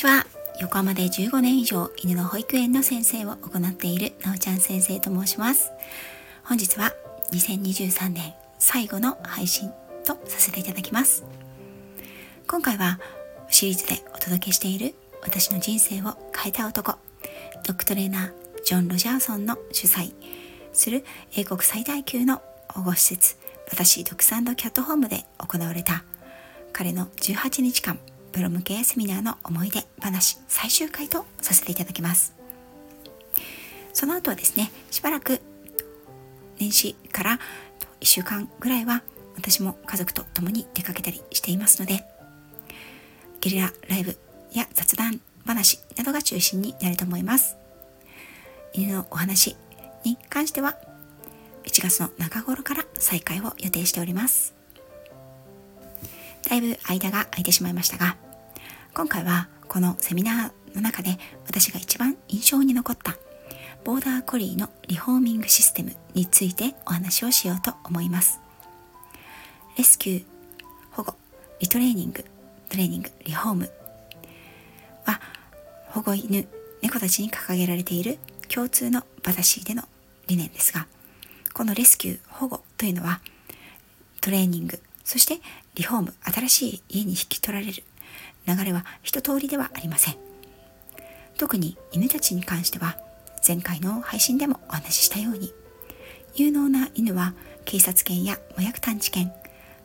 ちは。横浜で15年以上犬の保育園の先生を行っているなおちゃん先生と申します。本日は2023年最後の配信とさせていただきます。今回はシリーズでお届けしている私の人生を変えた男ドッグトレーナージョン・ロジャーソンの主催する英国最大級の保護施設私ドッグサンドキャットホームで行われた彼の18日間プロ向けセミナーの思い出話最終回とさせていただきます。その後はですねしばらく年始から1週間ぐらいは私も家族と共に出かけたりしていますのでゲリラライブや雑談話などが中心になると思います。犬のお話に関しては1月の中頃から再開を予定しております。だいぶ間が空いてしまいましたが今回はこのセミナーの中で私が一番印象に残ったボーダーコリーのリフォーミングシステムについてお話をしようと思います。レスキュー保護リトレーニングトレーニングリフォーム。は保護犬猫たちに掲げられている共通のバタシーでの理念ですがこのレスキュー保護というのはトレーニングそしてリフォーム新しい家に引き取られる。流れは一通りではありません。特に犬たちに関しては前回の配信でもお話ししたように有能な犬は警察犬や麻薬探知犬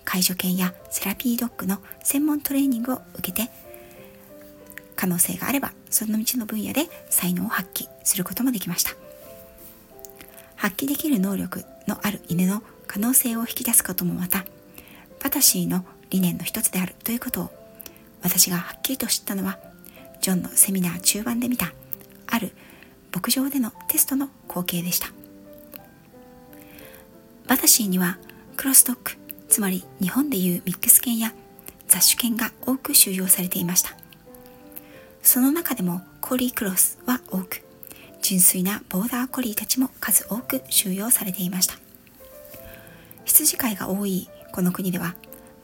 介助犬やセラピードッグの専門トレーニングを受けて可能性があればその道の分野で才能を発揮することもできました。発揮できる能力のある犬の可能性を引き出すこともまたパタシーの理念の一つであるということを私がはっきりと知ったのはジョンのセミナー中盤で見たある牧場でのテストの光景でした。バタシーにはクロスドッグつまり日本でいうミックス犬や雑種犬が多く収容されていました。その中でもコーリークロスは多く純粋なボーダーコリーたちも数多く収容されていました。羊飼いが多いこの国では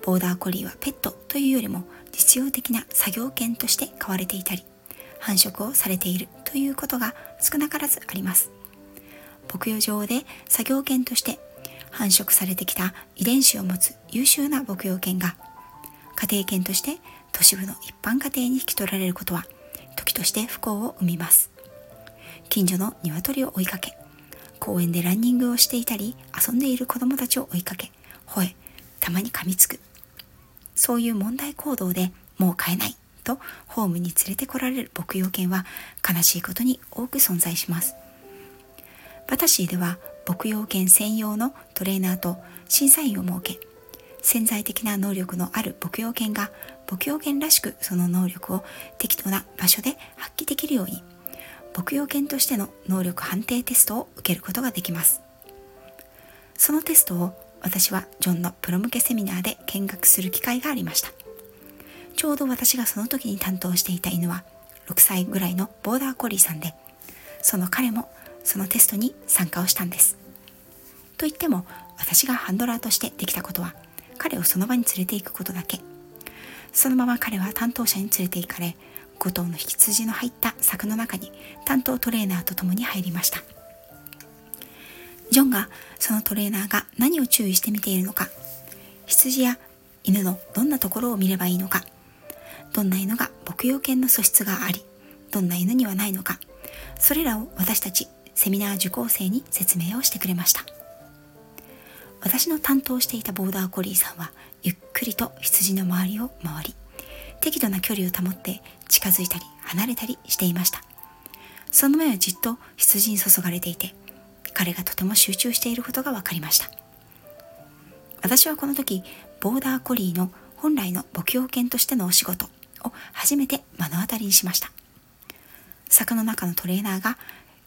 ボーダーコリーはペットというよりも実用的な作業犬として飼われていたり繁殖をされているということが少なからずあります。牧羊場で作業犬として繁殖されてきた遺伝子を持つ優秀な牧羊犬が家庭犬として都市部の一般家庭に引き取られることは時として不幸を生みます。近所の鶏を追いかけ公園でランニングをしていたり遊んでいる子供たちを追いかけ吠えたまに噛みつく。そういう問題行動でもう飼えないとホームに連れてこられる牧羊犬は悲しいことに多く存在します。バタシーでは牧羊犬専用のトレーナーと審査員を設け潜在的な能力のある牧羊犬が牧羊犬らしくその能力を適当な場所で発揮できるように牧羊犬としての能力判定テストを受けることができます。そのテストを私はジョンのプロ向けセミナーで見学する機会がありました。ちょうど私がその時に担当していた犬は6歳ぐらいのボーダーコリーさんでその彼もそのテストに参加をしたんです。と言っても私がハンドラーとしてできたことは彼をその場に連れて行くことだけ。そのまま彼は担当者に連れて行かれ5頭の引き筋の入った柵の中に担当トレーナーと共に入りました。ジョンがそのトレーナーが何を注意して見ているのか。羊や犬のどんなところを見ればいいのか。どんな犬が牧羊犬の素質があり。どんな犬にはないのか。それらを私たちセミナー受講生に説明をしてくれました。私の担当していたボーダーコリーさんはゆっくりと羊の周りを回り適度な距離を保って近づいたり離れたりしていました。その目はじっと羊に注がれていて彼がとても集中していることが分かりました。私はこの時ボーダーコリーの本来の牧羊犬としてのお仕事を初めて目の当たりにしました。柵の中のトレーナーが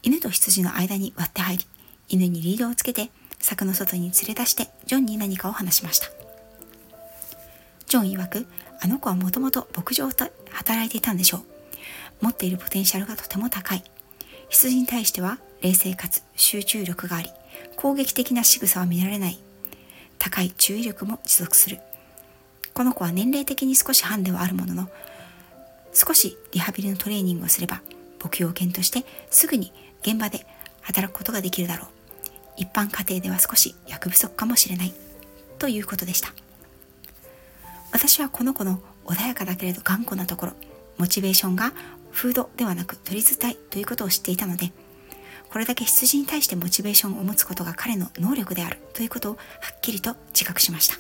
犬と羊の間に割って入り犬にリードをつけて柵の外に連れ出してジョンに何かを話しました。ジョン曰くあの子はもともと牧場と働いていたんでしょう。持っているポテンシャルがとても高い。羊に対しては冷静かつ集中力があり攻撃的な仕草は見られない。高い注意力も持続する。この子は年齢的に少しハンデはあるものの少しリハビリのトレーニングをすれば牧羊犬としてすぐに現場で働くことができるだろう。一般家庭では少し役不足かもしれない。ということでした。私はこの子の穏やかだけれど頑固なところモチベーションがフードではなく取り伝いということを知っていたのでこれだけ羊に対してモチベーションを持つことが彼の能力であるということをはっきりと自覚しました。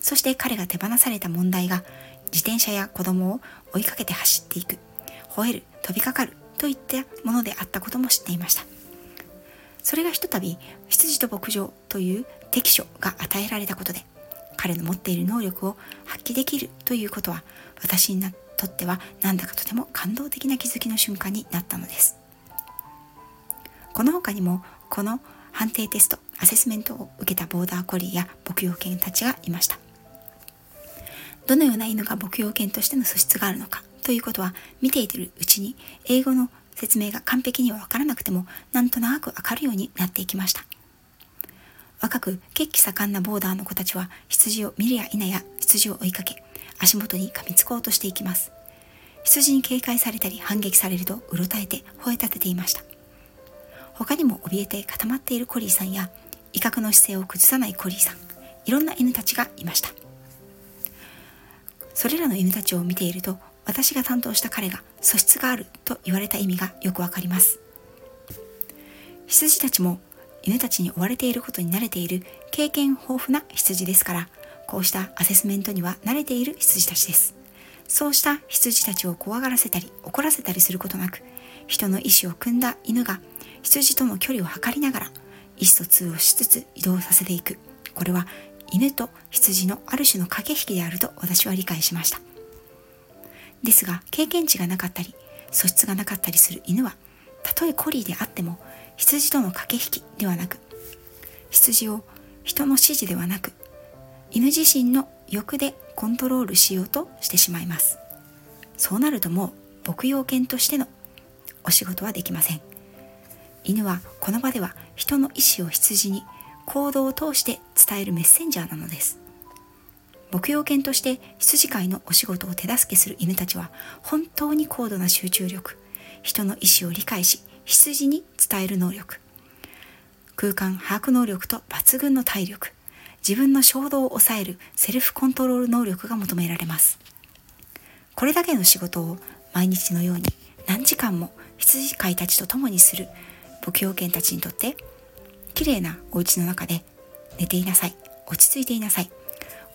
そして彼が手放された問題が自転車や子供を追いかけて走っていく吠える飛びかかるといったものであったことも知っていました。それがひとたび羊と牧場という適所が与えられたことで彼の持っている能力を発揮できるということは私にとってはなんだかとても感動的な気づきの瞬間になったのです。この他にもこの判定テストアセスメントを受けたボーダーコリーや牧羊犬たちがいました。どのような犬が牧羊犬としての素質があるのかということは見ているうちに英語の説明が完璧にはわからなくてもなんとなくわかるようになっていきました。若く血気盛んなボーダーの子たちは羊を見るや否や羊を追いかけ足元に噛みつこうとしていきます。羊に警戒されたり反撃されるとうろたえて吠え立てていました。他にも怯えて固まっているコリーさんや威嚇の姿勢を崩さないコリーさんいろんな犬たちがいました。それらの犬たちを見ていると私が担当した彼が素質があると言われた意味がよくわかります。羊たちも犬たちに追われていることに慣れている経験豊富な羊ですからこうしたアセスメントには慣れている羊たちです。そうした羊たちを怖がらせたり怒らせたりすることなく人の意志を組んだ犬が羊との距離を測りながら意思疎通をしつつ移動させていく。これは犬と羊のある種の駆け引きであると私は理解しました。ですが経験値がなかったり素質がなかったりする犬はたとえコリーであっても羊との駆け引きではなく羊を人の指示ではなく犬自身の欲でコントロールしようとしてしまいます。そうなるともう牧羊犬としてのお仕事はできません。犬はこの場では人の意思を羊に行動を通して伝えるメッセンジャーなのです。牧羊犬として羊飼いのお仕事を手助けする犬たちは本当に高度な集中力人の意思を理解し羊に伝える能力空間把握能力と抜群の体力自分の衝動を抑えるセルフコントロール能力が求められます。これだけの仕事を毎日のように何時間も羊飼いたちと共にする牧羊犬たちにとって綺麗なお家の中で寝ていなさい。落ち着いていなさい。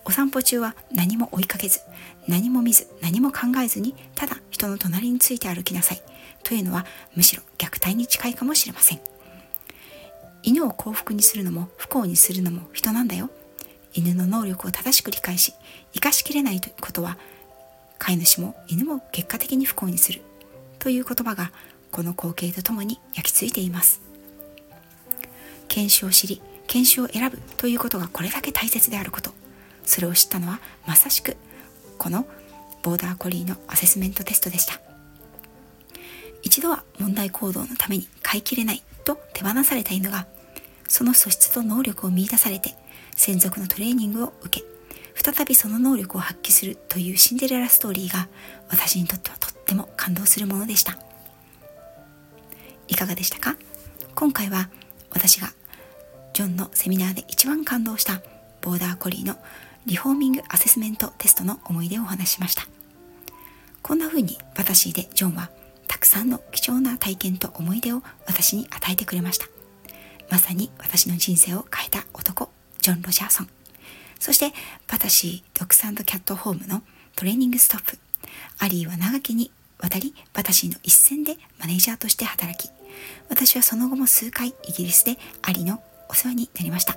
お散歩中は何も追いかけず何も見ず何も考えずにただ人の隣について歩きなさい。というのはむしろ虐待に近いかもしれません。犬を幸福にするのも不幸にするのも人なんだよ。犬の能力を正しく理解し生かしきれないことは飼い主も犬も結果的に不幸にする。という言葉がこの光景とともに焼き付いています。犬種を知り犬種を選ぶということがこれだけ大切であること。それを知ったのはまさしくこのボーダーコリーのアセスメントテストでした。一度は問題行動のために飼いきれないと手放された犬がその素質と能力を見いだされて専属のトレーニングを受け再びその能力を発揮するというシンデレラストーリーが私にとってはとっても感動するものでした。かがでしたか？今回は私がジョンのセミナーで一番感動したボーダーコリーのリフォーミングアセスメントテストの思い出をお話ししました。こんな風に私でジョンはたくさんの貴重な体験と思い出を私に与えてくれました。まさに私の人生を変えた男ジョン・ロジャーソン。そしてパタシードッグサンドキャットホームのトレーニングストップアリーは長きにわたりパタシーの一線でマネージャーとして働き私はその後も数回イギリスでアリのお世話になりました。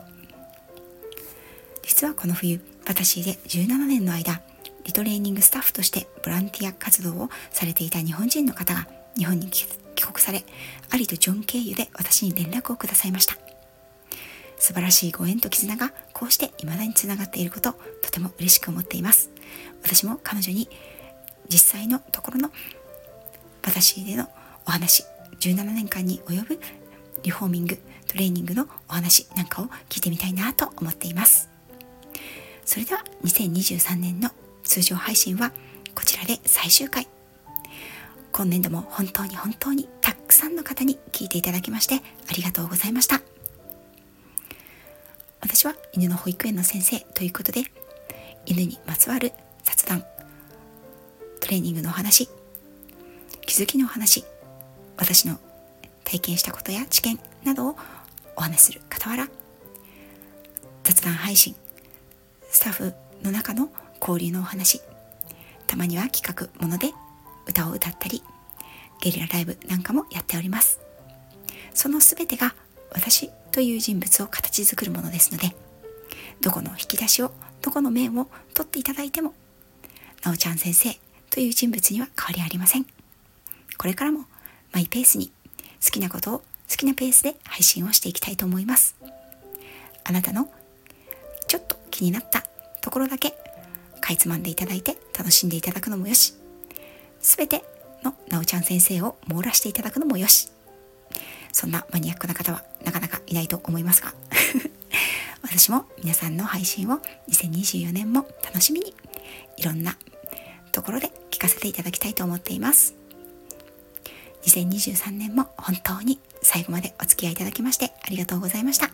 実はこの冬パタシーで17年の間リトレーニングスタッフとしてボランティア活動をされていた日本人の方が日本に帰国されアリとジョン経由で私に連絡をくださいました。素晴らしいご縁と絆がこうして未だにつながっていることとても嬉しく思っています。私も彼女に実際のところの私でのお話17年間に及ぶリフォーミングトレーニングのお話なんかを聞いてみたいなと思っています。それでは2023年の通常配信はこちらで最終回。今年度も本当に本当にたくさんの方に聞いていただきましてありがとうございました。私は犬の保育園の先生ということで犬にまつわる雑談トレーニングのお話気づきのお話私の体験したことや知見などをお話しする傍ら雑談配信スタッフの中の交流のお話たまには企画もので歌を歌ったりゲリラライブなんかもやっております。その全てが私という人物を形作るものですのでどこの引き出しをどこの面を取っていただいてもなおちゃん先生という人物には変わりありません。これからもマイペースに好きなことを好きなペースで配信をしていきたいと思います。あなたのちょっと気になったところだけかいつまんでいただいて楽しんでいただくのもよし。全てのなおちゃん先生を網羅していただくのもよし。そんなマニアックな方はなかなかいないと思いますが。私も皆さんの配信を2024年も楽しみにいろんなところで聞かせていただきたいと思っています。2023年も本当に最後までお付き合いいただきましてありがとうございました。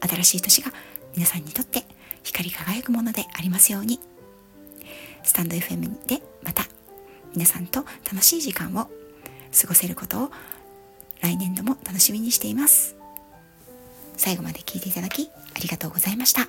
新しい年が皆さんにとって光り輝くものでありますように。スタンド FM でまた皆さんと楽しい時間を過ごせることを来年度も楽しみにしています。最後まで聞いていただきありがとうございました。